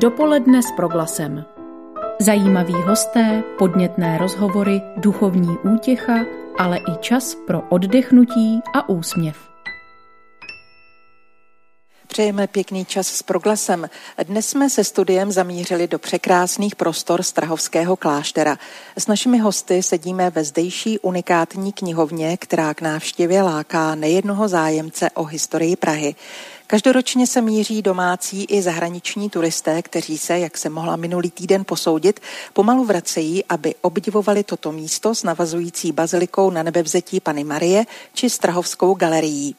Dopoledne s proglasem. Zajímaví hosté, podnětné rozhovory, duchovní útěcha, ale i čas pro oddechnutí a úsměv. Přejeme pěkný čas s proglasem. Dnes jsme se studiem zamířili do překrásných prostor Strahovského kláštera. S našimi hosty sedíme ve zdejší unikátní knihovně, která k návštěvě láká nejednoho zájemce o historii Prahy. Každoročně se míří domácí i zahraniční turisté, kteří se, jak se mohla minulý týden posoudit, pomalu vracejí, aby obdivovali toto místo s navazující bazilikou na nebevzetí Pany Marie či Strahovskou galerií.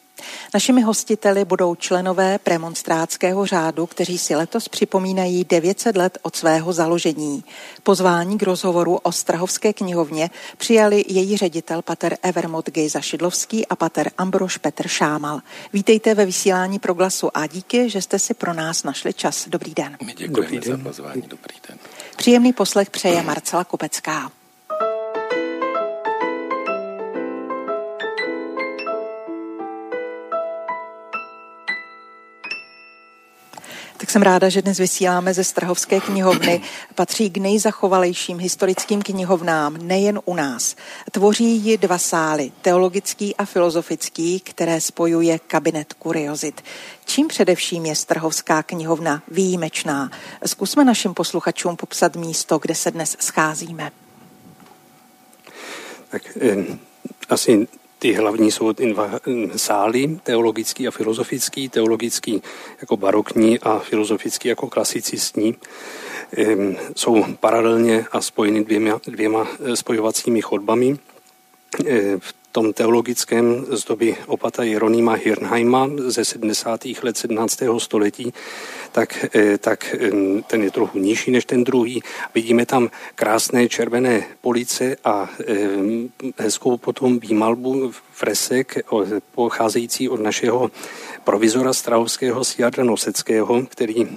Našimi hostiteli budou členové premonstrátského řádu, kteří si letos připomínají 900 let od svého založení. Pozvání k rozhovoru o Strahovské knihovně přijali její ředitel pater Evermot Gejza Šidlovský a pater Ambroš Petr Šámal. Vítejte ve vysílání proglasu a díky, že jste si pro nás našli čas. Dobrý den. My děkujeme dobrý den. za pozvání. Dobrý den. Příjemný poslech přeje Marcela Kopecká. Tak jsem ráda, že dnes vysíláme ze Strahovské knihovny. Patří k nejzachovalejším historickým knihovnám nejen u nás. Tvoří ji dva sály, teologický a filozofický, které spojuje kabinet kuriozit. Čím především je Strahovská knihovna výjimečná? Zkusme našim posluchačům popsat místo, kde se dnes scházíme. Tak eh, asi ty hlavní jsou dva sály, teologický a filozofický, teologický jako barokní a filozofický jako klasicistní. Jsou paralelně a spojeny dvěma, dvěma eh, spojovacími chodbami. Eh, v tom teologickém z doby opata Jeronýma Hirnheima ze 70. let 17. století, tak, eh, tak ten je trochu nižší než ten druhý. Vidíme tam krásné červené police a hezkou potom výmalbu fresek pocházející od našeho provizora Strahovského Sjadra Noseckého, který e,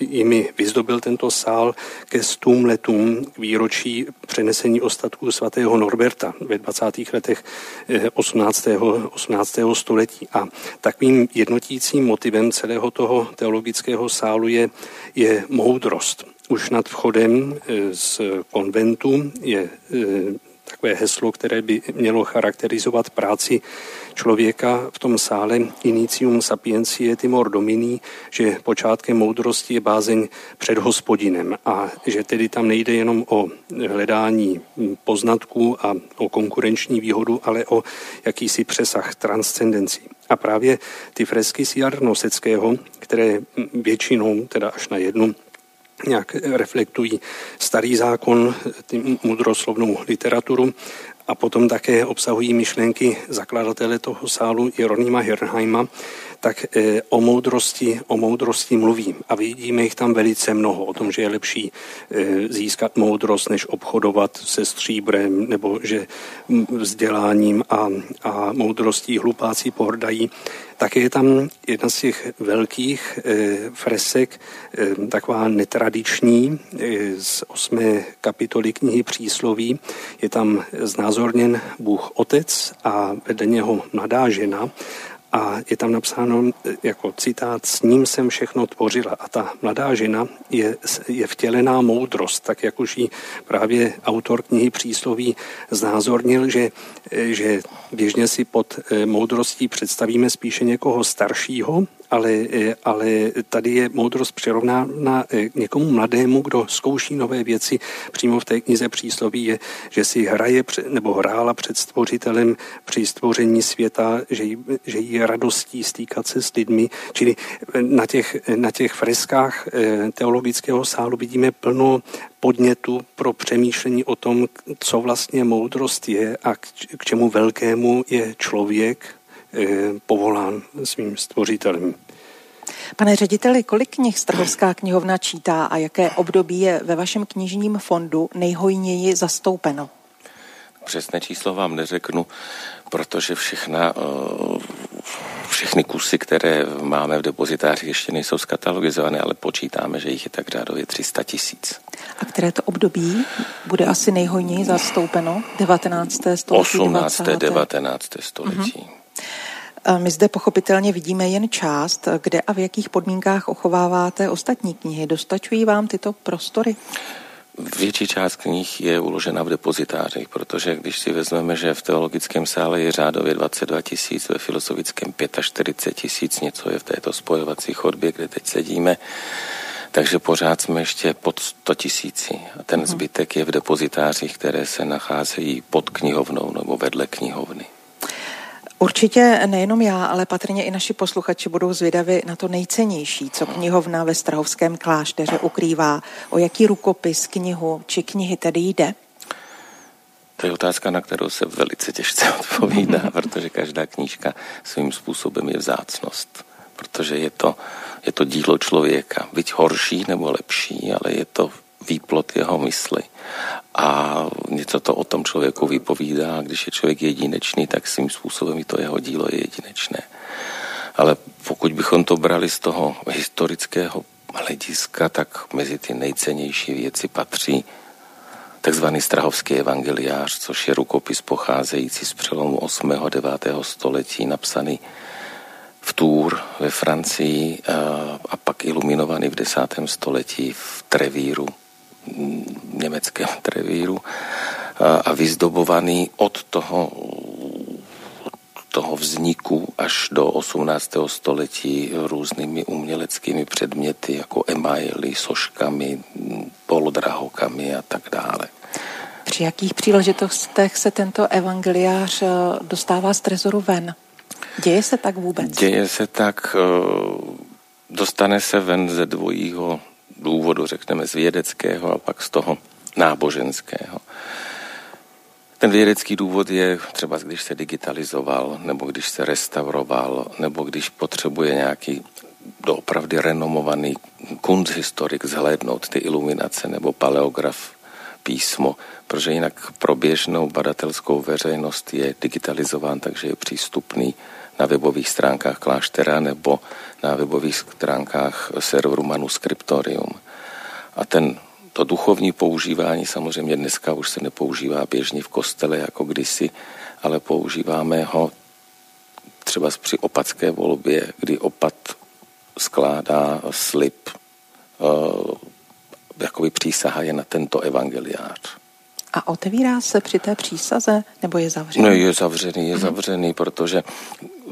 jimi vyzdobil tento sál ke stům letům k výročí přenesení ostatků svatého Norberta ve 20. letech 18. Eh, 18. století. A takovým jednotícím motivem celého toho teologického sálu je, je moudrost. Už nad vchodem eh, z konventu je takové heslo, které by mělo charakterizovat práci člověka v tom sále Inicium sapiencie timor domini, že počátkem moudrosti je bázeň před hospodinem a že tedy tam nejde jenom o hledání poznatků a o konkurenční výhodu, ale o jakýsi přesah transcendencí. A právě ty fresky Siar Noseckého, které většinou, teda až na jednu, nějak reflektují starý zákon, mudroslovnou literaturu a potom také obsahují myšlenky zakladatele toho sálu Jeronýma Hirnheima, tak e, o moudrosti, o moudrosti mluví. A vidíme jich tam velice mnoho, o tom, že je lepší e, získat moudrost, než obchodovat se stříbrem, nebo že vzděláním a, a moudrostí hlupáci pohrdají. Také je tam jedna z těch velkých e, fresek, taková netradiční, z osmé kapitoly knihy Přísloví. Je tam znázorněn Bůh Otec a vedle něho mladá žena a je tam napsáno jako citát, s ním jsem všechno tvořila. A ta mladá žena je, je vtělená moudrost, tak jak už ji právě autor knihy Přísloví znázornil, že, že běžně si pod eh, moudrostí představíme spíše někoho staršího, ale, eh, ale tady je moudrost přirovnána eh, někomu mladému, kdo zkouší nové věci. Přímo v té knize přísloví je, že si hraje nebo hrála před stvořitelem při stvoření světa, že jí, že jí je radostí stýkat se s lidmi. Čili na těch, na těch freskách teologického sálu vidíme plno podnětu pro přemýšlení o tom, co vlastně moudrost je a k čemu velkému je člověk, Eh, povolán svým stvořitelem. Pane řediteli, kolik knih Strahovská knihovna čítá a jaké období je ve vašem knižním fondu nejhojněji zastoupeno? Přesné číslo vám neřeknu, protože všechna, eh, všechny kusy, které máme v depozitáři, ještě nejsou skatalogizované, ale počítáme, že jich je tak řádově 300 tisíc. A které to období bude asi nejhojněji zastoupeno? 19. století? 18. 20. 19. století. Uh-huh. My zde pochopitelně vidíme jen část, kde a v jakých podmínkách ochováváte ostatní knihy. Dostačují vám tyto prostory? Větší část knih je uložena v depozitářích, protože když si vezmeme, že v teologickém sále je řádově 22 tisíc, ve filozofickém 45 tisíc, něco je v této spojovací chodbě, kde teď sedíme, takže pořád jsme ještě pod 100 tisíci. A ten mhm. zbytek je v depozitářích, které se nacházejí pod knihovnou nebo vedle knihovny. Určitě nejenom já, ale patrně i naši posluchači budou zvědavi na to nejcennější, co knihovna ve Strahovském klášteře ukrývá. O jaký rukopis, knihu či knihy tedy jde? To je otázka, na kterou se velice těžce odpovídá, protože každá knížka svým způsobem je vzácnost. Protože je to, je to dílo člověka, byť horší nebo lepší, ale je to výplot jeho mysli. A něco to o tom člověku vypovídá. Když je člověk jedinečný, tak svým způsobem i to jeho dílo je jedinečné. Ale pokud bychom to brali z toho historického hlediska, tak mezi ty nejcennější věci patří takzvaný Strahovský evangeliář, což je rukopis pocházející z přelomu 8. a 9. století, napsaný v Tour ve Francii a pak iluminovaný v 10. století v Trevíru německém trevíru a vyzdobovaný od toho, toho vzniku až do 18. století různými uměleckými předměty jako emaily, soškami, polodrahokami a tak dále. Při jakých příležitostech se tento evangeliář eh, dostává z trezoru ven? Děje se tak vůbec? Děje se tak, eh, dostane se ven ze dvojího důvodu, řekneme z vědeckého a pak z toho náboženského. Ten vědecký důvod je třeba, když se digitalizoval, nebo když se restauroval, nebo když potřebuje nějaký doopravdy renomovaný kunsthistorik zhlédnout ty iluminace nebo paleograf písmo, protože jinak pro běžnou badatelskou veřejnost je digitalizován, takže je přístupný na webových stránkách kláštera nebo na webových stránkách serveru Manuscriptorium. A ten, to duchovní používání samozřejmě dneska už se nepoužívá běžně v kostele jako kdysi, ale používáme ho třeba při opatské volbě, kdy opat skládá slib, uh, jakoby přísaha je na tento evangeliář. A otevírá se při té přísaze, nebo je zavřený? No, je zavřený, je mhm. zavřený, protože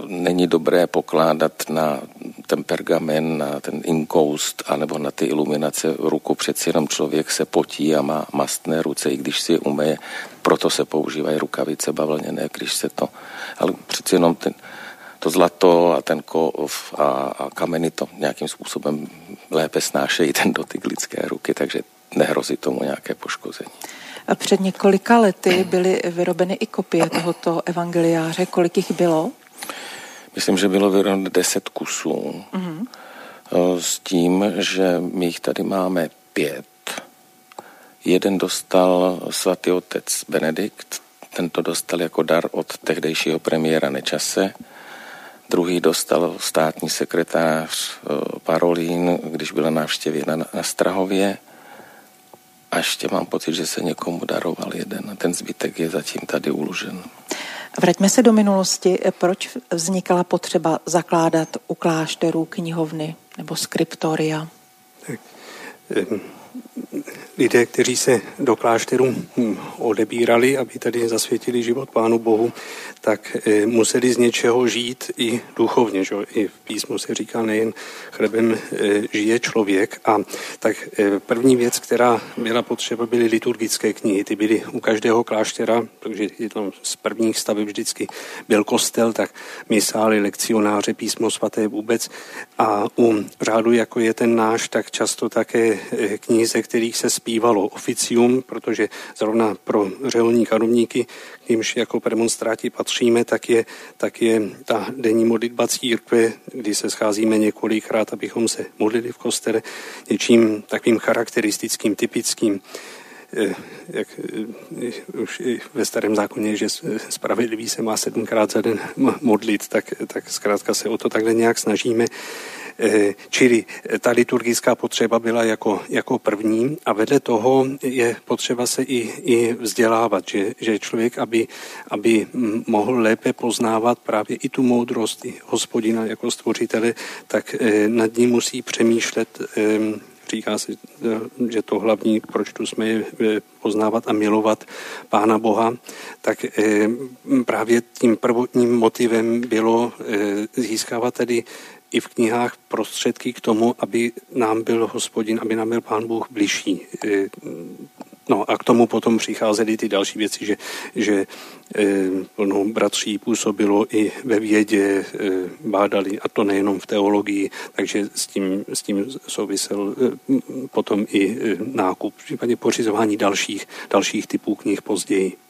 není dobré pokládat na ten pergamen, na ten inkoust, anebo na ty iluminace ruku. Přeci jenom člověk se potí a má mastné ruce, i když si je umeje. Proto se používají rukavice bavlněné, když se to... Ale přeci jenom ten, to zlato a ten kov a, a kameny to nějakým způsobem lépe snášejí ten dotyk lidské ruky, takže nehrozí tomu nějaké poškození. Před několika lety byly vyrobeny i kopie tohoto evangeliáře. Kolik jich bylo? Myslím, že bylo vyrobeno deset kusů. Mm-hmm. S tím, že my jich tady máme pět. Jeden dostal svatý otec Benedikt, tento dostal jako dar od tehdejšího premiéra Nečase. Druhý dostal státní sekretář eh, Parolín, když byla návštěvě na, na Strahově. A ještě mám pocit, že se někomu daroval jeden a ten zbytek je zatím tady uložen. Vraťme se do minulosti. Proč vznikala potřeba zakládat u klášterů knihovny nebo skriptoria? Tak, lidé, kteří se do klášteru hm, odebírali, aby tady zasvětili život Pánu Bohu, tak eh, museli z něčeho žít i duchovně. Že? I v písmu se říká nejen chlebem eh, žije člověk. A tak eh, první věc, která byla potřeba, byly liturgické knihy. Ty byly u každého kláštera, protože je tam z prvních staveb vždycky byl kostel, tak misály, lekcionáře, písmo svaté vůbec. A u řádu, jako je ten náš, tak často také knihy, ze kterých se zpívalo oficium, protože zrovna pro řeholní kanovníky, k nímž jako premonstráti patříme, tak je, tak je ta denní modlitba církve, kdy se scházíme několikrát, abychom se modlili v kostele něčím takovým charakteristickým, typickým eh, jak eh, už i ve starém zákoně, že spravedlivý se má sedmkrát za den modlit, tak, tak zkrátka se o to takhle nějak snažíme. Čili ta liturgická potřeba byla jako, jako první a vedle toho je potřeba se i, i vzdělávat, že, že člověk, aby, aby mohl lépe poznávat právě i tu moudrost i hospodina jako stvořitele, tak nad ním musí přemýšlet říká se, že to hlavní, proč tu jsme je poznávat a milovat Pána Boha, tak eh, právě tím prvotním motivem bylo eh, získávat tedy i v knihách prostředky k tomu, aby nám byl hospodin, aby nám byl Pán Bůh bližší. Eh, No a k tomu potom přicházely ty další věci, že, že e, plnou bratří působilo i ve vědě, e, bádali, a to nejenom v teologii, takže s tím, s tím souvisel e, potom i e, nákup, v případě pořizování dalších, dalších typů knih později.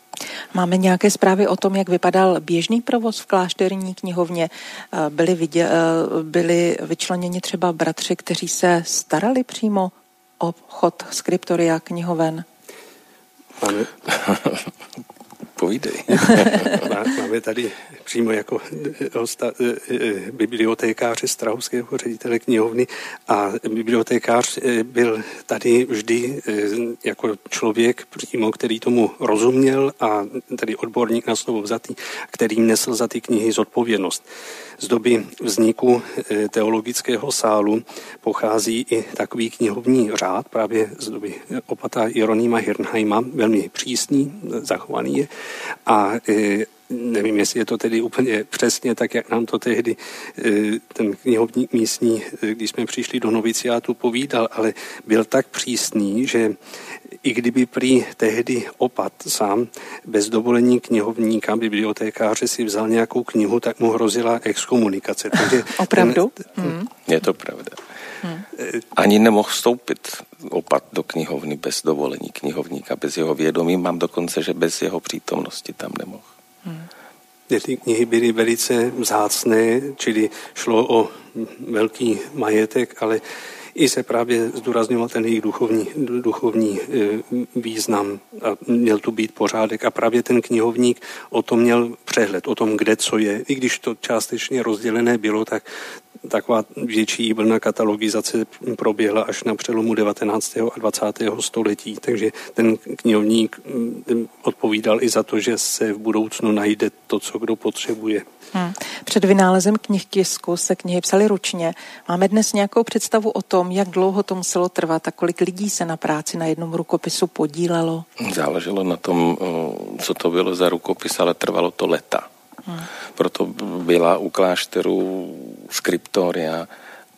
Máme nějaké zprávy o tom, jak vypadal běžný provoz v klášterní knihovně? Byli, vidě, byli vyčleněni třeba bratři, kteří se starali přímo o chod skriptoria knihoven? Máme, Povídej. Máme tady přímo jako hosta, eh, eh, bibliotékáře Strahovského ředitele knihovny a bibliotékář eh, byl tady vždy jako člověk přímo, který tomu rozuměl a tady odborník na slovo vzatý, který nesl za ty knihy zodpovědnost. Z doby vzniku teologického sálu pochází i takový knihovní řád, právě z doby opata Jeronýma Hirnheima, velmi přísný, zachovaný je. A nevím, jestli je to tedy úplně přesně tak, jak nám to tehdy ten knihovník místní, když jsme přišli do noviciátu, povídal, ale byl tak přísný, že i kdyby prý tehdy opat sám bez dovolení knihovníka, bibliotékáře si vzal nějakou knihu, tak mu hrozila exkomunikace. Takže Opravdu? Ten, hmm. Je to pravda. Hmm. Ani nemohl vstoupit opat do knihovny bez dovolení knihovníka, bez jeho vědomí. Mám dokonce, že bez jeho přítomnosti tam nemohl. Hmm. Ty knihy byly velice vzácné, čili šlo o velký majetek, ale i se právě zdůrazňoval ten jejich duchovní, duchovní eh, význam a měl tu být pořádek a právě ten knihovník o tom měl přehled, o tom, kde co je. I když to částečně rozdělené bylo, tak taková větší vlna katalogizace proběhla až na přelomu 19. a 20. století, takže ten knihovník mm, odpovídal i za to, že se v budoucnu najde to, co kdo potřebuje. Hmm. Před vynálezem knih tisku se knihy psaly ručně. Máme dnes nějakou představu o tom, jak dlouho to muselo trvat a kolik lidí se na práci na jednom rukopisu podílelo? Záleželo na tom, co to bylo za rukopis, ale trvalo to leta. Hmm. Proto byla u klášterů skriptoria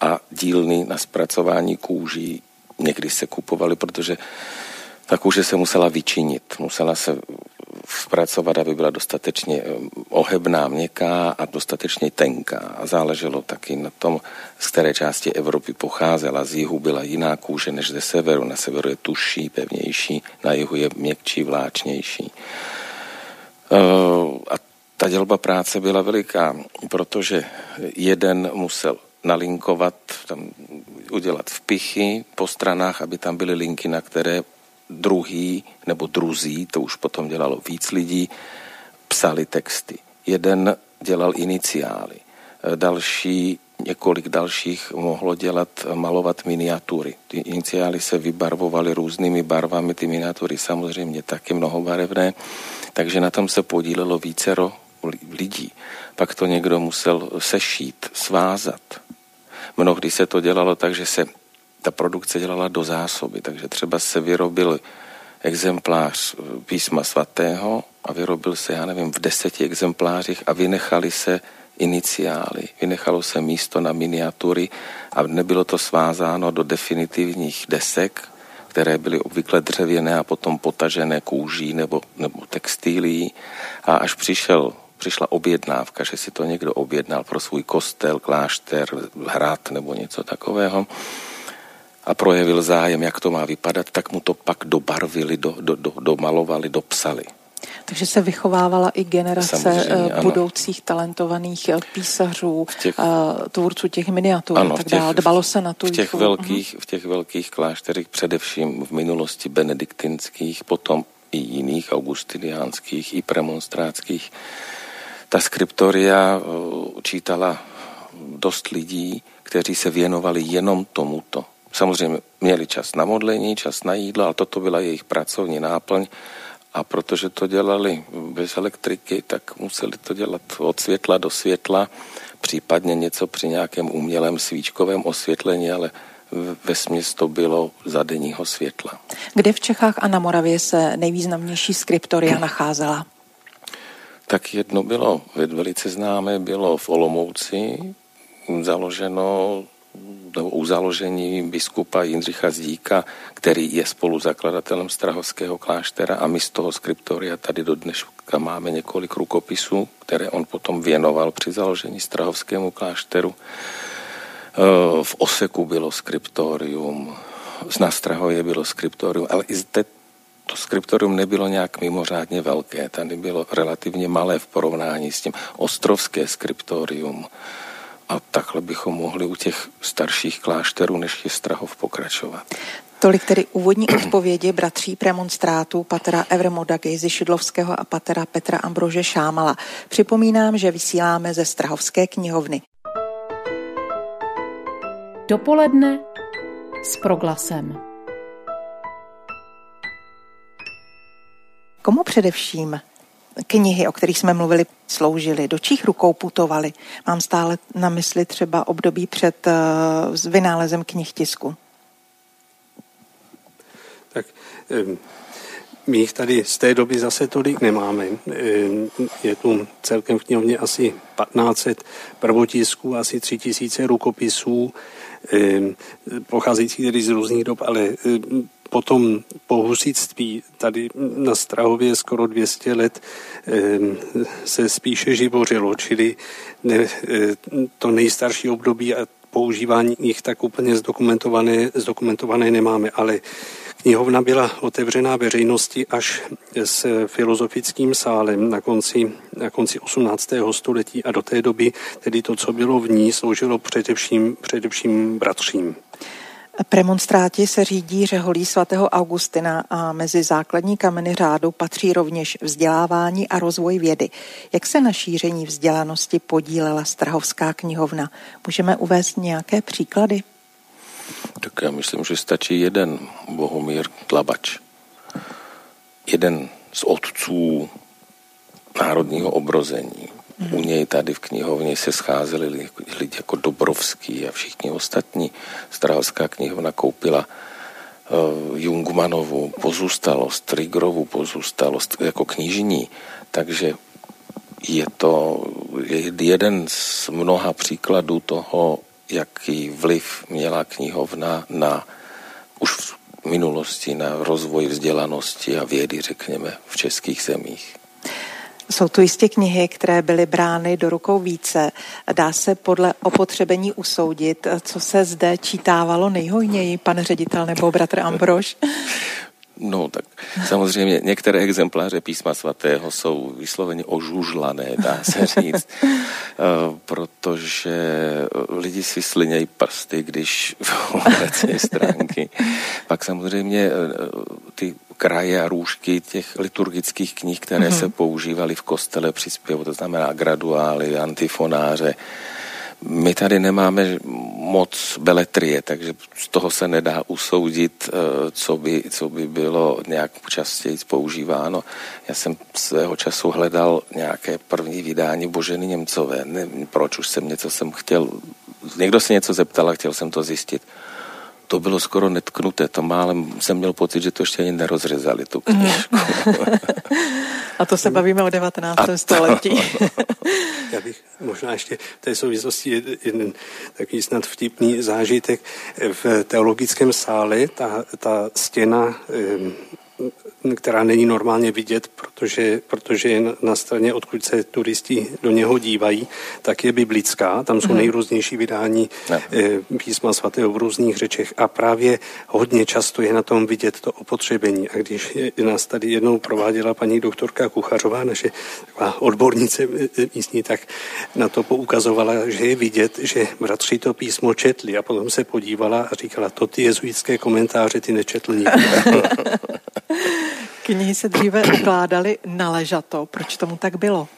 a dílny na zpracování kůží. Někdy se kupovaly, protože ta kůže se musela vyčinit, musela se zpracovat, aby byla dostatečně eh, ohebná, měkká a dostatečně tenká. A záleželo taky na tom, z které části Evropy pocházela. Z jihu byla jiná kůže než ze severu. Na severu je tuší, pevnější, na jihu je měkčí, vláčnější. Eh, a ta dělba práce byla veliká, protože jeden musel nalinkovat, tam udělat vpichy po stranách, aby tam byly linky, na které druhý nebo druzí, to už potom dělalo víc lidí, psali texty. Jeden dělal iniciály, další, několik dalších mohlo dělat, malovat miniatury. Ty iniciály se vybarvovaly různými barvami, ty miniatury samozřejmě taky mnohobarevné, takže na tom se podílelo vícero lidí. Pak to někdo musel sešít, svázat. Mnohdy se to dělalo tak, že se ta produkce dělala do zásoby, takže třeba se vyrobil exemplář eh, písma svatého a vyrobil se, já nevím, v deseti exemplářích a vynechali se iniciály, vynechalo se místo na miniatury a nebylo to svázáno do definitivních desek, které byly obvykle dřevěné a potom potažené kůží nebo, nebo textilí. A až přišel, přišla objednávka, že si to někdo objednal pro svůj kostel, klášter, hrad nebo něco takového, a projevil zájem, jak to má vypadat, tak mu to pak dobarvili, do, do, do, domalovali, dopsali. Takže se vychovávala i generace Samozřejmě, eh, budoucích talentovaných eh, písařů, těch, eh, tvůrců těch miniatur ano, a tak dále. Dbalo se na tu v těch, velkých, v těch velkých klášterech, především v minulosti benediktinských, potom i jiných augustiniánských, i premonstrátských, ta skriptoria čítala dost lidí, kteří se věnovali jenom tomuto. Samozřejmě měli čas na modlení, čas na jídlo, ale toto byla jejich pracovní náplň a protože to dělali bez elektriky, tak museli to dělat od světla do světla, případně něco při nějakém umělém svíčkovém osvětlení, ale ve směs to bylo za denního světla. Kde v Čechách a na Moravě se nejvýznamnější skriptoria nacházela? Tak jedno bylo velice známé, bylo v Olomouci, založeno nebo u založení biskupa Jindřicha Zdíka, který je spoluzakladatelem Strahovského kláštera a my z toho skriptoria tady do dneška máme několik rukopisů, které on potom věnoval při založení Strahovskému klášteru. Eh, v Oseku bylo skriptorium, na Strahově bylo skriptorium, ale i zde to skriptorium nebylo nějak mimořádně velké, tady bylo relativně malé v porovnání s tím ostrovské skriptorium. A takhle bychom mohli u těch starších klášterů, než je Strahov, pokračovat. Tolik tedy úvodní odpovědi bratří premonstrátů Patera Evremoda Gejzy Šidlovského a Patera Petra Ambrože Šámala. Připomínám, že vysíláme ze Strahovské knihovny. Dopoledne s proglasem. Komu především knihy, o kterých jsme mluvili, sloužily, do čích rukou putovaly? Mám stále na mysli třeba období před uh, vynálezem knih tisku. Tak my jich tady z té doby zase tolik nemáme. Je tu celkem v knihovně asi 1500 prvotisků, asi 3000 rukopisů, pocházejících tedy z různých dob, ale potom po husitství tady na Strahově skoro 200 let se spíše živořilo, čili ne, to nejstarší období a používání jich tak úplně zdokumentované, zdokumentované nemáme, ale Knihovna byla otevřená veřejnosti až s filozofickým sálem na konci, na konci 18. století a do té doby tedy to, co bylo v ní, sloužilo především, především bratřím. Premonstráti se řídí řeholí svatého Augustina a mezi základní kameny řádu patří rovněž vzdělávání a rozvoj vědy. Jak se na šíření vzdělanosti podílela Strahovská knihovna? Můžeme uvést nějaké příklady? Tak já myslím, že stačí jeden Bohumír Tlabač. Jeden z otců národního obrození. U něj tady v knihovně se scházeli lidi jako Dobrovský a všichni ostatní. Strahovská knihovna koupila uh, Jungmanovu pozůstalost, Rigrovu pozůstalost jako knižní, takže je to jeden z mnoha příkladů toho, jaký vliv měla knihovna na už v minulosti na rozvoj vzdělanosti a vědy, řekněme, v českých zemích. Jsou tu jistě knihy, které byly brány do rukou více. Dá se podle opotřebení usoudit, co se zde čítávalo nejhojněji, pan ředitel nebo bratr Ambrož? No, tak samozřejmě některé exempláře písma svatého jsou vysloveně ožužlané, dá se říct, eh, protože lidi si slinějí prsty, když obrací stránky. Pak samozřejmě eh, ty kraje a růžky těch liturgických knih, které mm-hmm. se používaly v kostele při zpěvu, to znamená graduály, antifonáře, my tady nemáme moc beletrie, takže z toho se nedá usoudit, eh, co by, co by bylo nějak častěji používáno. Já jsem svého času hledal nějaké první vydání Boženy Němcové. Nevím, proč už jsem něco jsem chtěl, někdo se něco zeptal a chtěl jsem to zjistit to bylo skoro netknuté, to málem jsem měl pocit, že to ještě ani nerozřezali, tu knižku. A to se bavíme o 19. To, století. Já bych možná ještě v té souvislosti jeden takový snad vtipný zážitek. V teologickém sále ta, ta stěna která není normálně vidět, protože, protože je na straně, odkud se turisti do něho dívají, tak je biblická. Tam jsou mhm. nejrůznější vydání. Eh, písma svatého v různých řečech a právě hodně často je na tom vidět to opotřebení. A když nás tady jednou prováděla paní doktorka Kuchařová, naše odbornice eh, místní, tak na to poukazovala, že je vidět, že bratři to písmo četli a potom se podívala a říkala, to ty jezuitské komentáře ty nečetl Knihy se dříve ukládaly na ležato. Proč tomu tak bylo?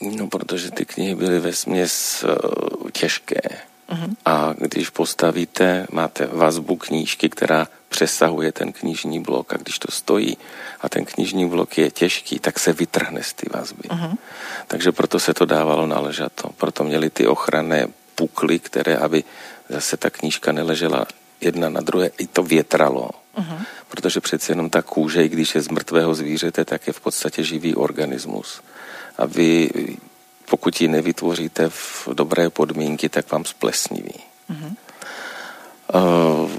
No, protože ty knihy byly ve směs uh, těžké. Uh-huh. A když postavíte, máte vazbu knížky, která přesahuje ten knižní blok a když to stojí a ten knižní blok je těžký, tak se vytrhne z ty vazby. Uh-huh. Takže proto se to dávalo na ležato. Proto měli ty ochranné pukly, které, aby zase ta knížka neležela jedna na druhé, i to větralo. Uh-huh. Protože přeci jenom ta kůže, i když je z mrtvého zvířete, tak je v podstatě živý organismus. A vy, pokud ji nevytvoříte v dobré podmínky, tak vám splesniví. Uh-huh. Uh,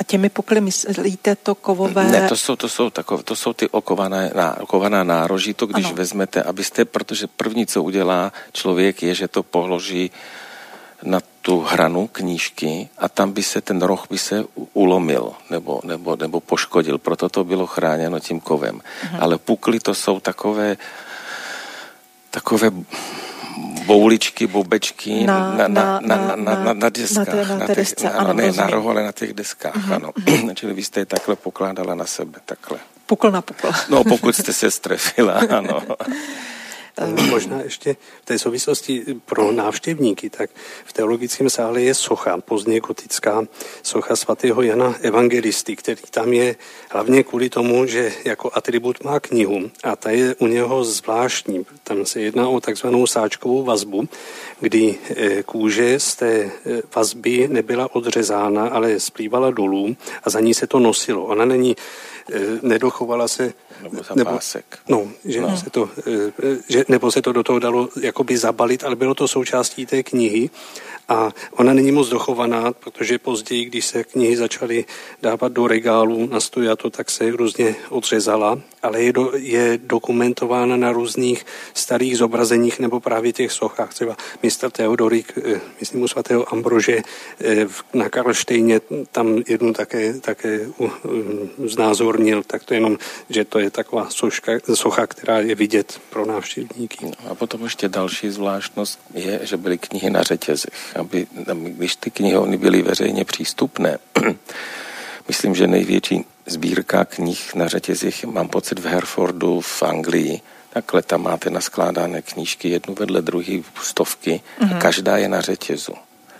a těmi pukly myslíte to kovové? Ne, to jsou, to jsou, takové, to jsou ty okované, ná, okovaná nároží, to když ano. vezmete, abyste, protože první, co udělá člověk, je, že to položí na tu hranu knížky a tam by se ten roh by se ulomil nebo, nebo, nebo poškodil. Proto to bylo chráněno tím kovem. Uh-huh. Ale pukly to jsou takové takové bouličky, bobečky na, na, na, na, na, na, na, na deskách. Na, té, na, té desce, na, ano, ne na rohu, ale na těch deskách, uh-huh. ano. Čili vy jste je takhle pokládala na sebe, takhle. Pukl na pukl. No, pokud jste se strefila, ano. Možná ještě v té souvislosti pro návštěvníky, tak v teologickém sále je socha, pozdně gotická socha svatého Jana Evangelisty, který tam je hlavně kvůli tomu, že jako atribut má knihu a ta je u něho zvláštní. Tam se jedná o takzvanou sáčkovou vazbu, kdy eh, kůže z té eh, vazby nebyla odřezána, ale splývala dolů a za ní se to nosilo. Ona není Eh, nedochovala se... Nebo za nebo, pásek. No, že no. Se to, eh, že, nebo se to do toho dalo jakoby zabalit, ale bylo to součástí té knihy a ona není moc dochovaná, protože později, když se knihy začaly dávat do regálu na stojato, tak se různě odřezala, ale je, do, je dokumentována na různých starých zobrazeních nebo právě těch sochách. Třeba mistr Teodorik, eh, myslím u svatého Ambrože na Karlštejně, tam jednu také, také znázornil, tak to jenom, že to je taková soška, socha, která je vidět pro návštěvníky. No a potom ještě další zvláštnost je, že byly knihy na řetězech. Aby, když ty knihovny byly veřejně přístupné, myslím, že největší sbírka knih na řetězích mám pocit v Herfordu v Anglii, Takhle tam máte naskládané knížky jednu vedle druhý stovky mm-hmm. a mhm. každá je na řetězu.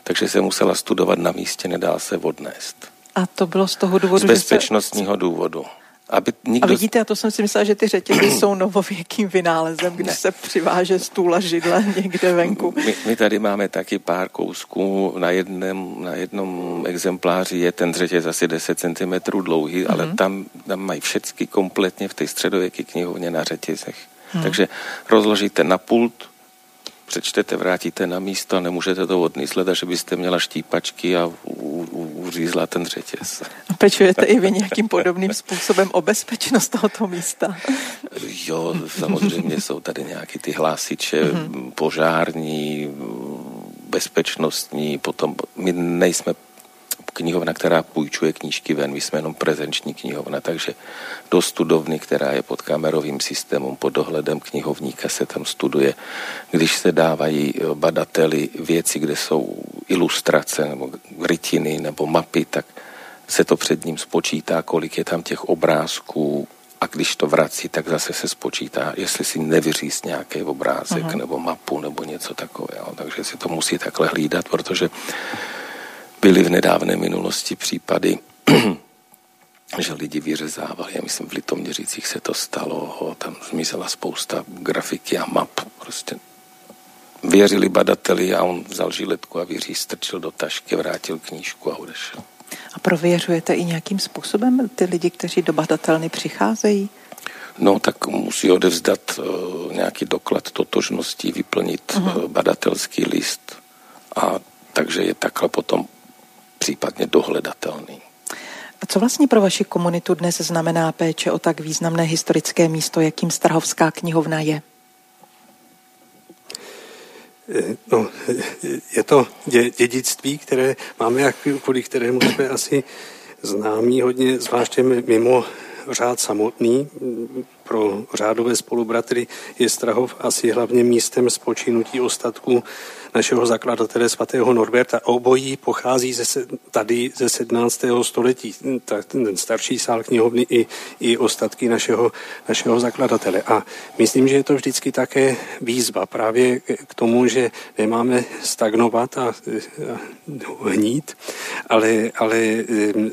Takže se musela studovat na místě, nedá se odnést. A to bylo z toho důvodu, Z bezpečnostního že se... důvodu. Aby nikdo... A vidíte, a to jsem si myslela, že ty řetězy jsou novověkým vynálezem, když ne. se přiváže stůl a židle někde venku. My, my tady máme taky pár kousků. Na jednom, na jednom exempláři je ten řetěz asi 10 cm dlouhý, mm-hmm. ale mhm. tam, tam mají všechny kompletně v té středověké knihovně na řetězech. Hmm. Takže rozložíte na pult, přečtete, vrátíte na místo a nemůžete to odníst, že byste měla štípačky a uřízla ten řetěz. Pečujete i vy nějakým podobným způsobem o bezpečnost tohoto místa? Jo, samozřejmě jsou tady nějaké ty hlásiče mm-hmm. požární, bezpečnostní, potom my nejsme knihovna, která půjčuje knížky ven, my jsme jenom prezenční knihovna, takže do studovny, která je pod kamerovým systémem, pod dohledem knihovníka se tam studuje. Když se dávají badateli věci, kde jsou ilustrace nebo rytiny nebo mapy, tak se to před ním spočítá, kolik je tam těch obrázků a když to vrací, tak zase se spočítá, jestli si nevyříz nějaký obrázek uh-huh. nebo mapu nebo něco takového. Takže si to musí takhle hlídat, protože byly v nedávné minulosti případy, že lidi vyřezávali. Já myslím, v Litoměřicích se to stalo, tam zmizela spousta grafiky a map. Prostě věřili badateli a on vzal žiletku a věří, strčil do tašky, vrátil knížku a odešel. A prověřujete i nějakým způsobem ty lidi, kteří do badatelny přicházejí? No, tak musí odevzdat uh, nějaký doklad totožnosti, vyplnit uh-huh. uh, badatelský list a takže je takhle potom případně dohledatelný. A co vlastně pro vaši komunitu dnes znamená péče o tak významné historické místo, jakým Strahovská knihovna je? No, je to dědictví, které máme, kvůli kterému jsme asi známí hodně, zvláště mimo řád samotný. Pro řádové spolubratry je Strahov asi hlavně místem spočinutí ostatků našeho zakladatele svatého Norberta. Obojí pochází ze, tady ze 17. století, ten starší sál knihovny i, i ostatky našeho, našeho zakladatele. A myslím, že je to vždycky také výzva právě k tomu, že nemáme stagnovat a, a hnít, ale, ale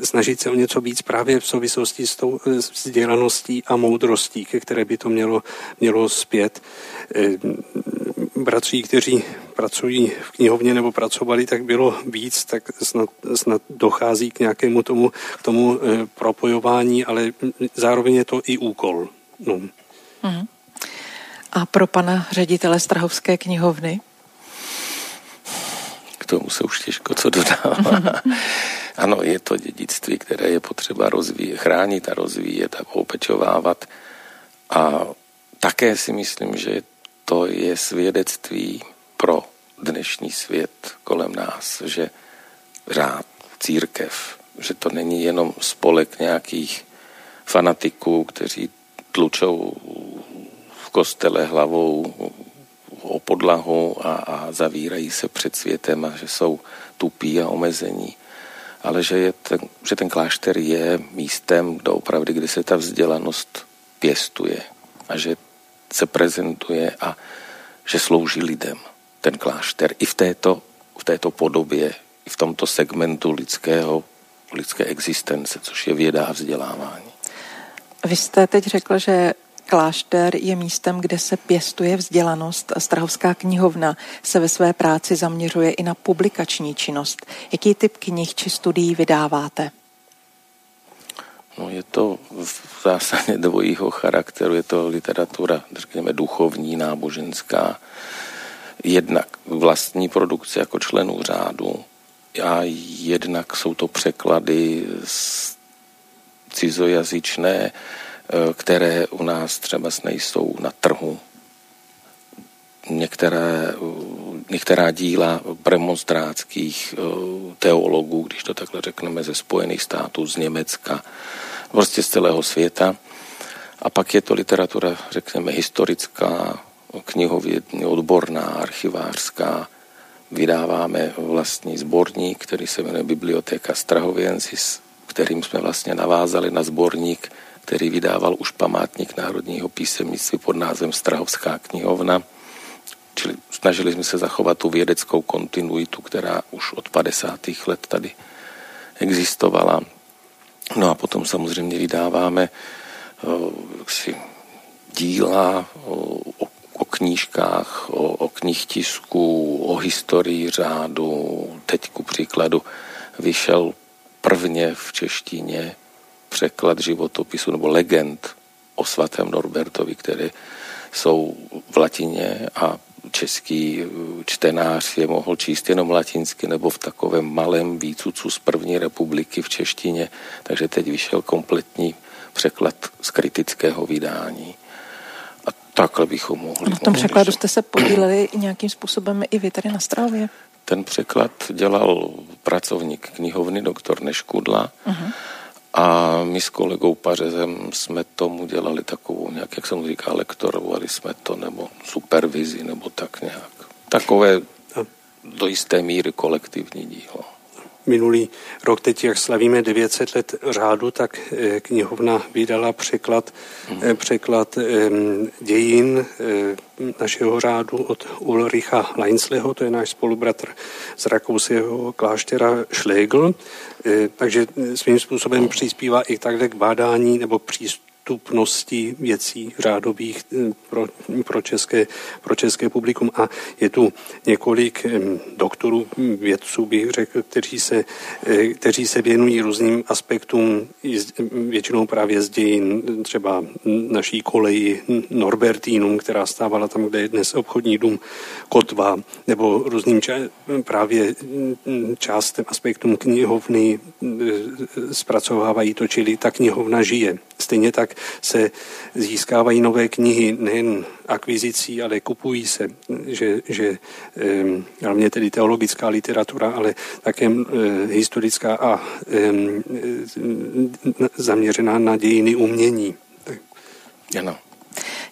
snažit se o něco víc právě v souvislosti s tou vzdělaností a moudrostí, ke které by to mělo, mělo zpět. Bratří, kteří pracují v knihovně nebo pracovali, tak bylo víc, tak snad, snad dochází k nějakému tomu, k tomu e, propojování, ale zároveň je to i úkol. No. Hmm. A pro pana ředitele Strahovské knihovny? K tomu se už těžko co dodává. ano, je to dědictví, které je potřeba rozvíjet, chránit a rozvíjet a opečovávat. A také si myslím, že to je svědectví pro dnešní svět kolem nás, že řád, církev, že to není jenom spolek nějakých fanatiků, kteří tlučou v kostele hlavou o podlahu a, a zavírají se před světem a že jsou tupí a omezení. Ale že, je ten, že ten klášter je místem, kde opravdu, kdy se ta vzdělanost pěstuje a že se prezentuje a že slouží lidem ten klášter i v této, v této podobě, i v tomto segmentu lidského, lidské existence, což je věda a vzdělávání. Vy jste teď řekl, že klášter je místem, kde se pěstuje vzdělanost. Strahovská knihovna se ve své práci zaměřuje i na publikační činnost. Jaký typ knih či studií vydáváte? No, je to v zásadě dvojího charakteru. Je to literatura, řekněme, duchovní, náboženská, jednak vlastní produkce jako členů řádu a jednak jsou to překlady z cizojazyčné, eh, které u nás třeba nejsou na trhu. Některé, některá díla premonstrátských eh, teologů, když to takhle řekneme, ze Spojených států, z Německa, prostě z celého světa. A pak je to literatura, řekněme, historická, knihovědní, odborná, archivářská. Vydáváme vlastní sborník, který se jmenuje Biblioteka Strahoviensis, kterým jsme vlastně navázali na sborník, který vydával už památník národního písemnictví pod názvem Strahovská knihovna. Čili snažili jsme se zachovat tu vědeckou kontinuitu, která už od 50. let tady existovala. No a potom samozřejmě vydáváme si díla o o knížkách, o, o knihtisku, o historii řádu. Teď ku příkladu vyšel prvně v češtině překlad životopisu nebo legend o svatém Norbertovi, které jsou v latině a český čtenář je mohl číst jenom latinsky nebo v takovém malém výcucu z první republiky v češtině, takže teď vyšel kompletní překlad z kritického vydání. Takhle bychom mohli. A na tom mohli překladu jste se podíleli nějakým způsobem i vy tady na Stravě? Ten překlad dělal pracovník knihovny, doktor Neškudla. Uh-huh. A my s kolegou Pařezem jsme tomu dělali takovou nějak, jak jsem říkal, lektorovali jsme to, nebo supervizi, nebo tak nějak. Takové do jisté míry kolektivní dílo minulý rok, teď jak slavíme 900 let řádu, tak eh, knihovna vydala překlad, mm. překlad dějin eh, našeho řádu od Ulricha Leinsleho, to je náš spolubratr z rakouského kláštera Schlegel, takže svým způsobem přispívá i takhle k bádání nebo přístupu dostupnosti věcí řádových eh, pro, pro, české, pro české publikum. A je tu několik doktorů, vědců, bych řekl, kteří se, eh, kteří se věnují různým aspektům, většinou právě z dějin, třeba naší koleji Norbertínum, která stávala tam, kde je dnes obchodní dům Kotva, nebo různým ča- právě částem aspektům knihovny eh, zpracovávají to, čili ta knihovna žije stejně tak se získávají nové knihy nejen akvizicí, ale kupují se, že, že hlavně tedy teologická literatura, ale také historická a zaměřená na dějiny umění. Ano.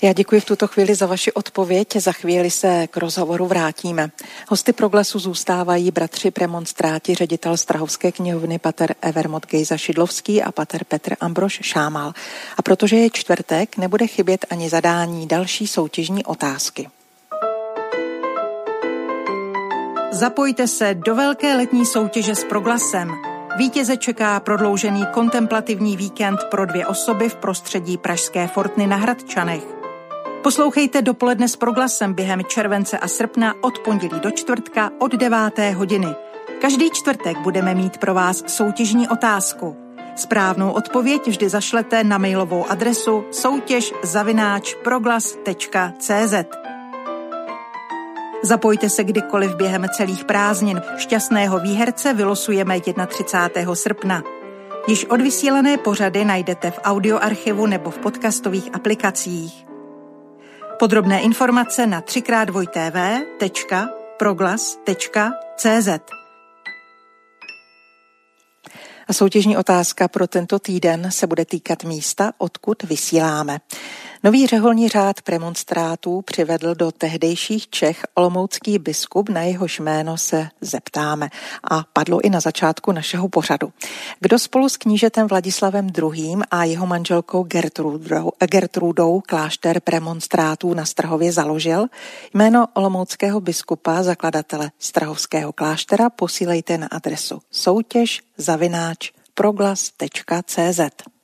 Já děkuji v tuto chvíli za vaši odpověď. Za chvíli se k rozhovoru vrátíme. Hosty proglasu zůstávají bratři premonstráti, ředitel Strahovské knihovny pater Evermot Gejza Šidlovský a pater Petr Ambroš Šámal. A protože je čtvrtek, nebude chybět ani zadání další soutěžní otázky. Zapojte se do velké letní soutěže s proglasem. Vítěze čeká prodloužený kontemplativní víkend pro dvě osoby v prostředí Pražské Fortny na Hradčanech. Poslouchejte dopoledne s proglasem během července a srpna od pondělí do čtvrtka od 9. hodiny. Každý čtvrtek budeme mít pro vás soutěžní otázku. Správnou odpověď vždy zašlete na mailovou adresu soutěž zavináč proglas.cz. Zapojte se kdykoliv během celých prázdnin. Šťastného výherce vylosujeme 31. srpna. Již odvysílené pořady najdete v audioarchivu nebo v podcastových aplikacích. Podrobné informace na 3x2tv.proglas.cz a soutěžní otázka pro tento týden se bude týkat místa, odkud vysíláme. Nový řeholní řád premonstrátů přivedl do tehdejších Čech olomoucký biskup, na jehož jméno se zeptáme a padlo i na začátku našeho pořadu. Kdo spolu s knížetem Vladislavem II. a jeho manželkou Gertrudou, Gertrudou klášter premonstrátů na Strahově založil? Jméno olomouckého biskupa, zakladatele Strahovského kláštera posílejte na adresu soutěž zavináč proglas.cz.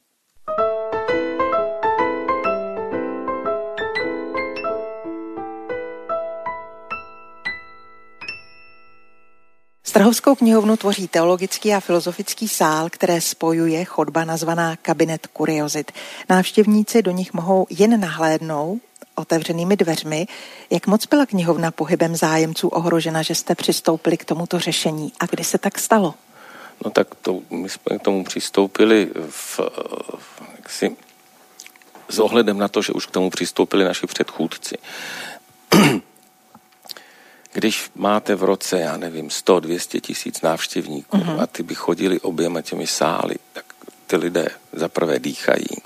Strahovskou knihovnu tvoří teologický a filozofický sál, které spojuje chodba nazvaná Kabinet kuriozit. Návštěvníci do nich mohou jen nahlédnout otevřenými dveřmi. Jak moc byla knihovna pohybem zájemců ohrožena, že jste přistoupili k tomuto řešení a kdy se tak stalo? No tak to, my jsme k tomu přistoupili v, jaksi, s ohledem na to, že už k tomu přistoupili naši předchůdci. Když máte v roce, já nevím, 100-200 tisíc návštěvníků uh-huh. a ty by chodili oběma těmi sály, tak ty lidé zaprvé dýchají, e,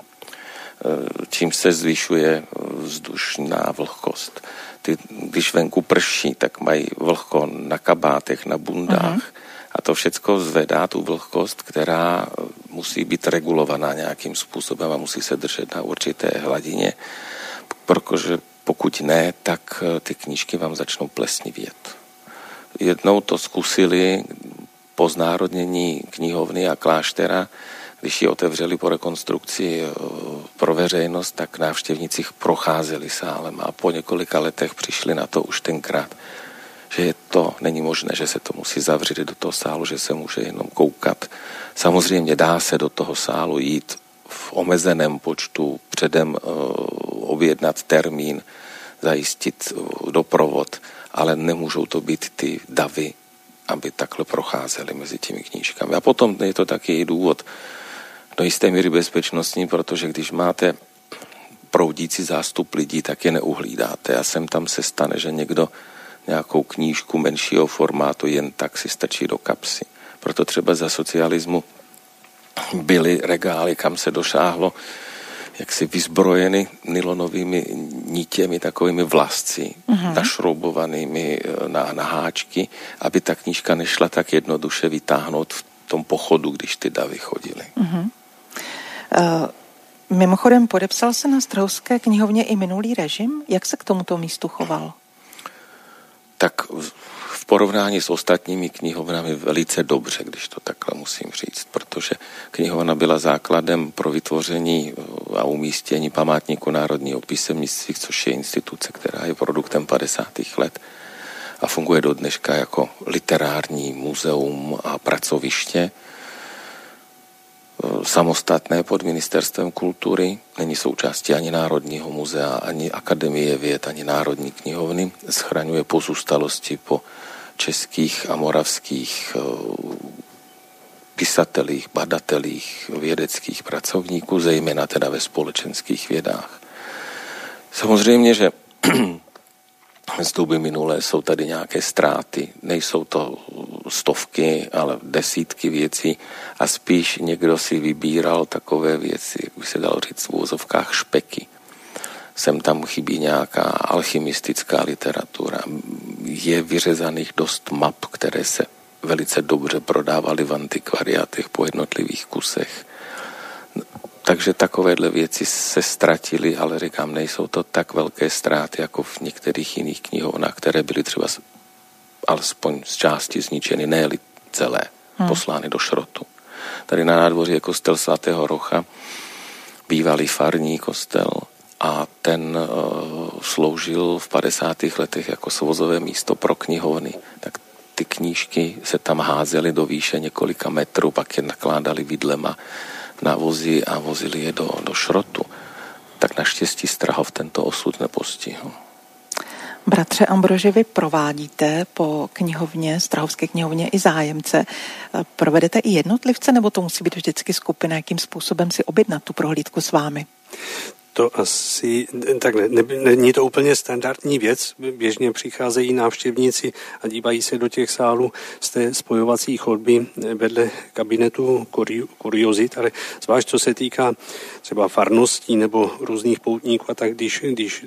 čím se zvyšuje vzdušná vlhkost. Ty, když venku prší, tak mají vlhko na kabátech, na bundách uh-huh. a to všecko zvedá tu vlhkost, která musí být regulovaná nějakým způsobem a musí se držet na určité hladině, protože pokud ne, tak eh, ty knížky vám začnou plesnivět. Jednou to zkusili po znárodnění knihovny a kláštera, když ji otevřeli po rekonstrukci eh, pro veřejnost, tak návštěvníci procházeli sálem a po několika letech přišli na to už tenkrát, že to není možné, že se to musí zavřít do toho sálu, že se může jenom koukat. Samozřejmě dá se do toho sálu jít v omezeném počtu předem uh, objednat termín, zajistit uh, doprovod, ale nemůžou to být ty davy, aby takhle procházely mezi těmi knížkami. A potom je to taky důvod do jisté míry bezpečnostní, protože když máte proudící zástup lidí, tak je neuhlídáte. A sem tam se stane, že někdo nějakou knížku menšího formátu jen tak si stačí do kapsy. Proto třeba za socialismu byly regály, kam se došáhlo, jaksi vyzbrojeny nylonovými nítěmi, takovými vlasci, uh-huh. našroubovanými e, na, na háčky, aby ta knížka nešla tak jednoduše vytáhnout v tom pochodu, když ty davy chodily. Uh-huh. Uh, mimochodem, podepsal se na Strahovské knihovně i minulý režim? Jak se k tomuto místu choval? Tak porovnání s ostatními knihovnami velice dobře, když to takhle musím říct, protože knihovna byla základem pro vytvoření a umístění památníku národního písemnictví, což je instituce, která je produktem 50. let a funguje do dneška jako literární muzeum a pracoviště samostatné pod ministerstvem kultury, není součástí ani Národního muzea, ani Akademie věd, ani Národní knihovny, schraňuje pozůstalosti po českých a moravských eh, pisatelích, badatelích, vědeckých pracovníků, zejména teda ve společenských vědách. Samozřejmě, že z doby minulé jsou tady nějaké ztráty. Nejsou to stovky, ale desítky věcí a spíš někdo si vybíral takové věci, jak by se dalo říct v úzovkách špeky. Sem tam chybí nějaká alchymistická literatura. Je vyřezaných dost map, které se velice dobře prodávaly v antikvariátech po jednotlivých kusech. Takže takovéhle věci se ztratily, ale říkám, nejsou to tak velké ztráty jako v některých jiných knihovnách, které byly třeba alespoň z části zničeny, ne celé, hmm. poslány do šrotu. Tady na nádvoří je kostel svatého Rocha, bývalý farní kostel a ten uh, sloužil v 50. letech jako svozové místo pro knihovny. Tak ty knížky se tam házely do výše několika metrů, pak je nakládali vidlema na vozy a vozili je do, do šrotu. Tak naštěstí Strahov tento osud nepostihl. Bratře Ambroži, vy provádíte po knihovně, Strahovské knihovně i zájemce. Provedete i jednotlivce, nebo to musí být vždycky skupina, jakým způsobem si objednat tu prohlídku s vámi? To asi takhle, ne, není to úplně standardní věc. Běžně přicházejí návštěvníci a dívají se do těch sálů z té spojovací chodby vedle kabinetu kuriozit, ale zvlášť co se týká třeba farností nebo různých poutníků a tak, když, když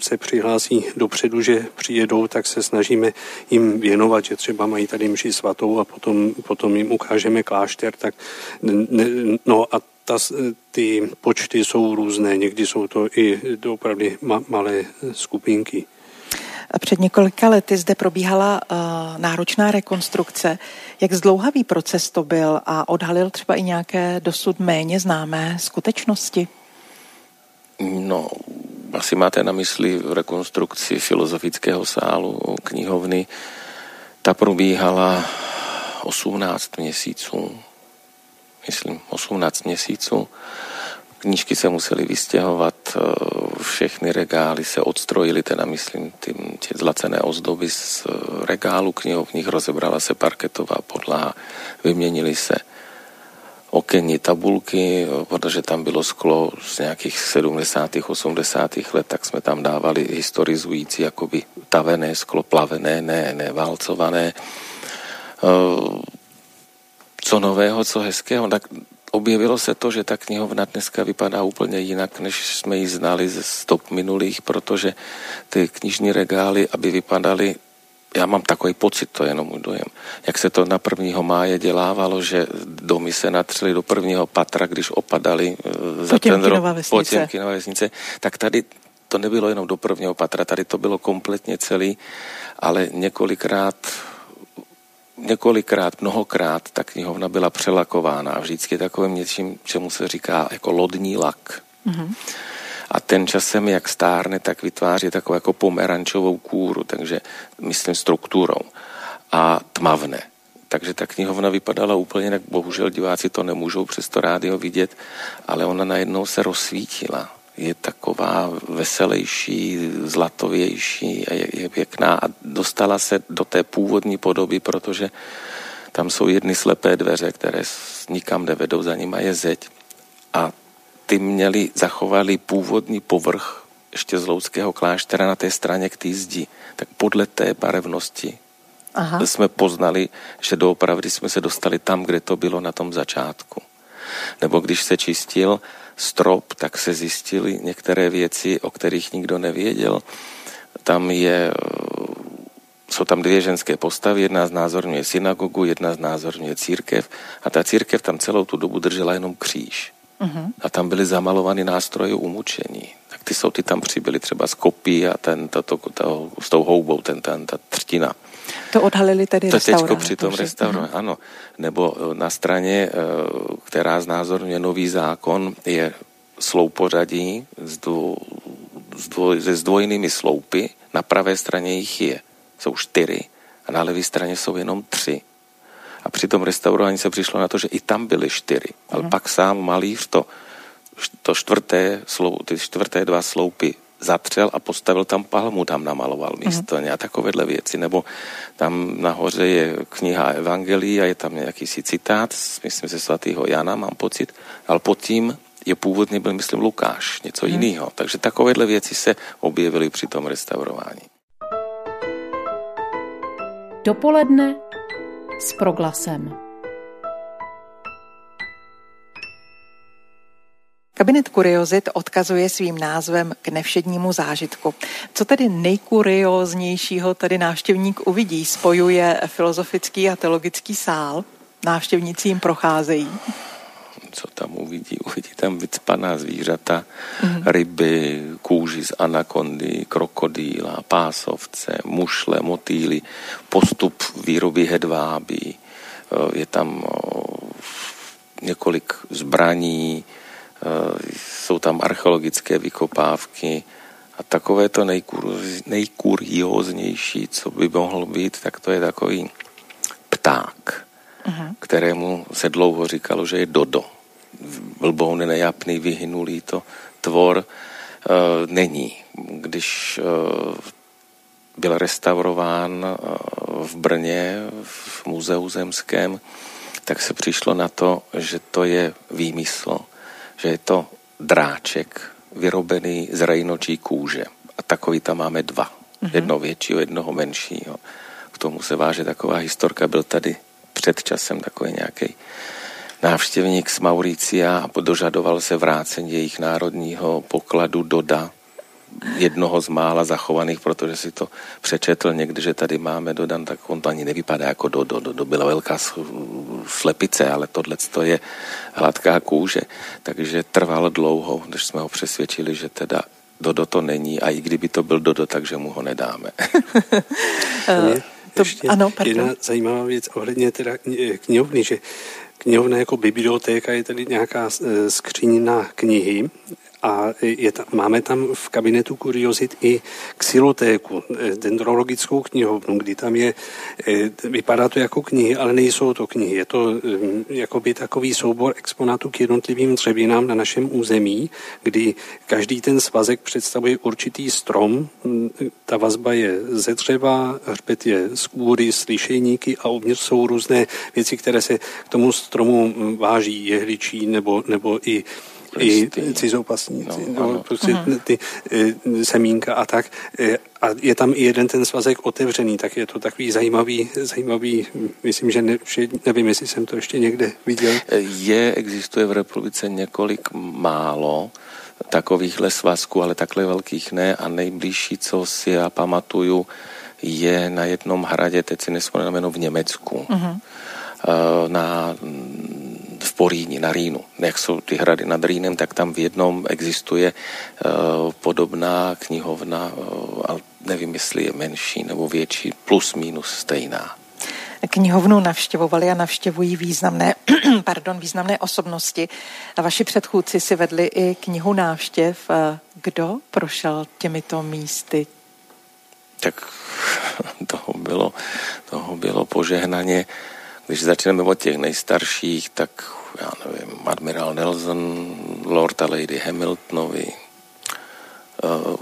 se přihlásí dopředu, že přijedou, tak se snažíme jim věnovat, že třeba mají tady mši svatou a potom, potom jim ukážeme klášter, tak no a ta, ty počty jsou různé, někdy jsou to i opravdu ma, malé skupinky. Před několika lety zde probíhala uh, náročná rekonstrukce. Jak zdlouhavý proces to byl a odhalil třeba i nějaké dosud méně známé skutečnosti? No, asi máte na mysli rekonstrukci filozofického sálu knihovny. Ta probíhala 18 měsíců myslím, 18 měsíců. Knížky se musely vystěhovat, eh, všechny regály se odstrojily, teda myslím, ty, ty zlacené ozdoby z eh, regálu knihovních, rozebrala se parketová podlaha, vyměnily se okenní tabulky, eh, protože tam bylo sklo z nějakých 70. 80. let, tak jsme tam dávali historizující jakoby tavené sklo, plavené, ne, ne válcované co nového, co hezkého, tak objevilo se to, že ta knihovna dneska vypadá úplně jinak, než jsme ji znali ze stop minulých, protože ty knižní regály, aby vypadaly já mám takový pocit, to je jenom můj dojem, jak se to na prvního máje dělávalo, že domy se natřely do prvního patra, když opadaly eh, za ten rok. Potěmkinova vesnice, tak tady to nebylo jenom do prvního patra, tady to bylo kompletně celý, ale několikrát několikrát, mnohokrát ta knihovna byla přelakována a vždycky takovým něčím, čemu se říká jako lodní lak. Mm-hmm. A ten časem, jak stárne, tak vytváří takovou jako pomerančovou kůru, takže myslím strukturou a tmavne. Takže ta knihovna vypadala úplně jinak, bohužel diváci to nemůžou přes to rádio vidět, ale ona najednou se rozsvítila je taková veselější, zlatovější a je, je pěkná a dostala se do té původní podoby, protože tam jsou jedny slepé dveře, které nikam nevedou, za nima je zeď a ty měli, zachovali původní povrch ještě z Loudského kláštera na té straně k té zdi. Tak podle té barevnosti Aha. jsme poznali, že doopravdy jsme se dostali tam, kde to bylo na tom začátku. Nebo když se čistil strop, tak se zjistily některé věci, o kterých nikdo nevěděl. Tam je, jsou tam dvě ženské postavy, jedna z znázorňuje synagogu, jedna z znázorňuje církev a ta církev tam celou tu dobu držela jenom kříž. Uh-huh. A tam byly zamalovány nástroje umučení. Ty jsou ty tam přibyly třeba z kopí a ten, to, to, to, s tou houbou, ten, ten, ta třtina. To odhalili tedy To teďko při tom restaurovaní, ano. Nebo eh, na straně, eh, která znázorňuje nový zákon, je sloupořadí s dvo, s dvo, se zdvojnými sloupy. Na pravé straně jich je, jsou čtyři a na levé straně jsou jenom tři. A při tom restaurování se přišlo na to, že i tam byly čtyři. Ale mm. pak sám malíř to, to čtvrté, slou, ty čtvrté dva sloupy zatřel a postavil tam palmu, tam namaloval místo mm. a takovéhle věci. Nebo tam nahoře je kniha Evangelii a je tam nějaký si citát, myslím se svatého Jana, mám pocit, ale pod tím je původně byl, myslím, Lukáš, něco mm. jiného. Takže takovéhle věci se objevily při tom restaurování. Dopoledne s proglasem. Kabinet kuriozit odkazuje svým názvem k nevšednímu zážitku. Co tedy nejkurioznějšího tady návštěvník uvidí? Spojuje filozofický a teologický sál? Návštěvníci jim procházejí. Co tam uvidí? Uvidí tam vycpaná zvířata, mm-hmm. ryby, kůži z anakondy, krokodýla, pásovce, mušle, motýly, postup výroby hedváby, je tam několik zbraní, Eh, jsou tam archeologické vykopávky a takové to nejkurióznější, co by mohlo být, tak to je takový pták, uh-huh. kterému se dlouho říkalo, že je dodo. Blboun, nejapný, vyhynulý to tvor e, není. Když e, byl restaurován e, v Brně, v muzeu zemském, tak se přišlo na to, že to je výmysl že je to dráček vyrobený z rejnočí kůže. A takový tam máme dva. Mm-hmm. Jedno většího, jednoho menšího. K tomu se váže taková historka. Byl tady před časem takový nějaký návštěvník z Mauricia a dožadoval se vrácení jejich národního pokladu Doda, jednoho z mála zachovaných, protože si to přečetl někdy, že tady máme dodan, tak on to ani nevypadá jako do, do, do, do byla velká slepice, ale tohle to je hladká kůže. Takže trvalo dlouho, než jsme ho přesvědčili, že teda Dodo to není a i kdyby to byl Dodo, takže mu ho nedáme. Eh, to, Ještě ano, jedna zajímavá věc ohledně teda knihovny, že knihovna jako bibliotéka je tady nějaká eh, skříň na knihy a je tam, máme tam v kabinetu kuriozit i xilotéku, eh, dendrologickou knihovnu, kdy tam je, eh, vypadá to jako knihy, ale nejsou to knihy. Je to eh, jakoby takový soubor exponátů k jednotlivým dřevinám na našem území, kdy každý ten svazek představuje určitý strom. Ta vazba je ze dřeva, hřbet je z kůry, slyšejníky a uvnitř jsou různé věci, které se k tomu stromu váží, jehličí nebo, nebo i i cizopasníci, no, no, prostě uh-huh. ty e, semínka a tak. E, a je tam i jeden ten svazek otevřený, tak je to takový zajímavý, zajímavý myslím, že ne, nevím, jestli jsem to ještě někde viděl. Je, existuje v republice několik málo takovýchhle svazků, ale takhle velkých ne a nejbližší, co si já pamatuju, je na jednom hradě, teď si nespomínám v Německu. Uh-huh. Na v Poríni, na Rýnu. Jak jsou ty hrady nad Rýnem, tak tam v jednom existuje uh, podobná knihovna, uh, ale nevím, jestli je menší nebo větší, plus minus stejná. Knihovnu navštěvovali a navštěvují významné, pardon, významné osobnosti. A vaši předchůdci si vedli i knihu návštěv. Eh, kdo prošel těmito místy? Tak toho bylo, toho bylo požehnaně. Když začneme od těch nejstarších, tak já nevím, admirál Nelson, Lord a Lady Hamiltonovi, uh,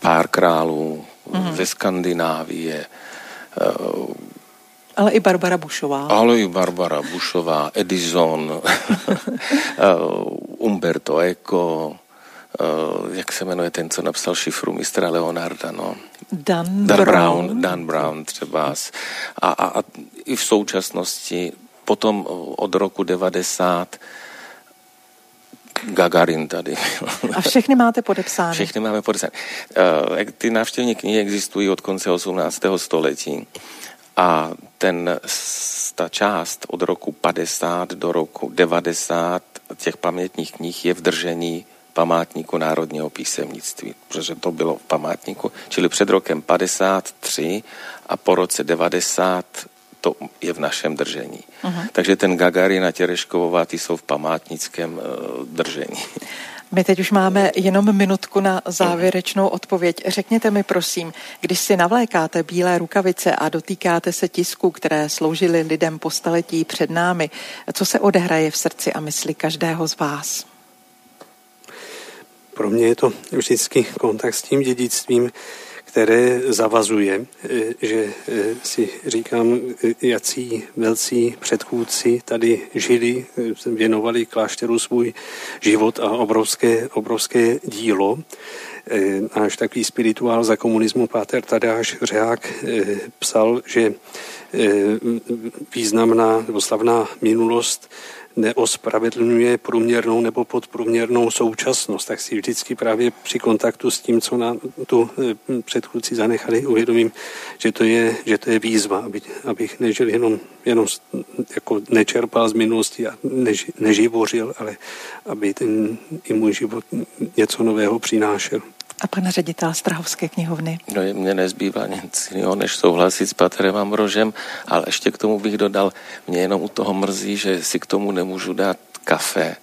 pár králů mm-hmm. ze Skandinávie. Uh, ale i Barbara Bushová. Ale i Barbara Bushová, Edison, uh, Umberto Eco, uh, jak se jmenuje ten, co napsal šifru mistra Leonarda, no. Dan, Dan Brown. Brown. Dan Brown třeba. A, a, a i v současnosti, potom od roku 90 Gagarin tady. A všechny máte podepsány? Všechny máme podepsány. Uh, ty návštěvní knihy existují od konce 18. století a ten, ta část od roku 50 do roku 90 těch pamětních knih je v držení památníku národního písemnictví, protože to bylo v památníku, čili před rokem 53 a po roce 90 to je v našem držení. Uh-huh. Takže ten Gagarin a Těreškovová, ty jsou v památnickém uh, držení. My teď už máme jenom minutku na závěrečnou odpověď. Řekněte mi prosím, když si navlékáte bílé rukavice a dotýkáte se tisku, které sloužily lidem po staletí před námi, co se odehraje v srdci a mysli každého z vás? Pro mě je to vždycky kontakt s tím dědictvím, které zavazuje, eh, že eh, si říkám, jací velcí předchůdci tady žili, věnovali klášteru svůj život a obrovské, obrovské dílo. Náš takový spirituál za komunismu Páter Tadáš Řeák psal, že významná nebo slavná minulost neospravedlňuje průměrnou nebo podprůměrnou současnost, tak si vždycky právě při kontaktu s tím, co na tu eh, předchůdci zanechali, uvědomím, že to je, že to je výzva, aby, abych nežil jenom, jenom jako nečerpal z minulosti a než, neživořil, ale aby ten i můj život něco nového přinášel a pan ředitel Strahovské knihovny. No, mně nezbývá nic jiného, než souhlasit s Patrem Ambrožem, ale ještě k tomu bych dodal, mě jenom u toho mrzí, že si k tomu nemůžu dát kafe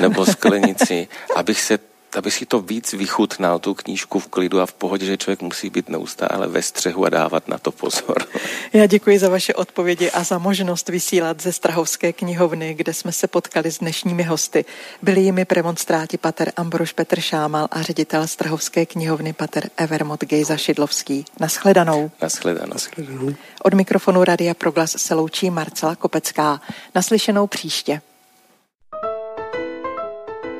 nebo sklenici, abych se aby si to víc vychutnal, tu knížku v klidu a v pohodě, že člověk musí být neustále ve střehu a dávat na to pozor. Já děkuji za vaše odpovědi a za možnost vysílat ze Strahovské knihovny, kde jsme se potkali s dnešními hosty. Byli jimi premonstráti pater Ambrož Petr Šámal a ředitel Strahovské knihovny pater Evermot Gejza Šidlovský. Naschledanou. Naschledanou. Naschledanou. Od mikrofonu Radia Proglas se loučí Marcela Kopecká. Naslyšenou příště.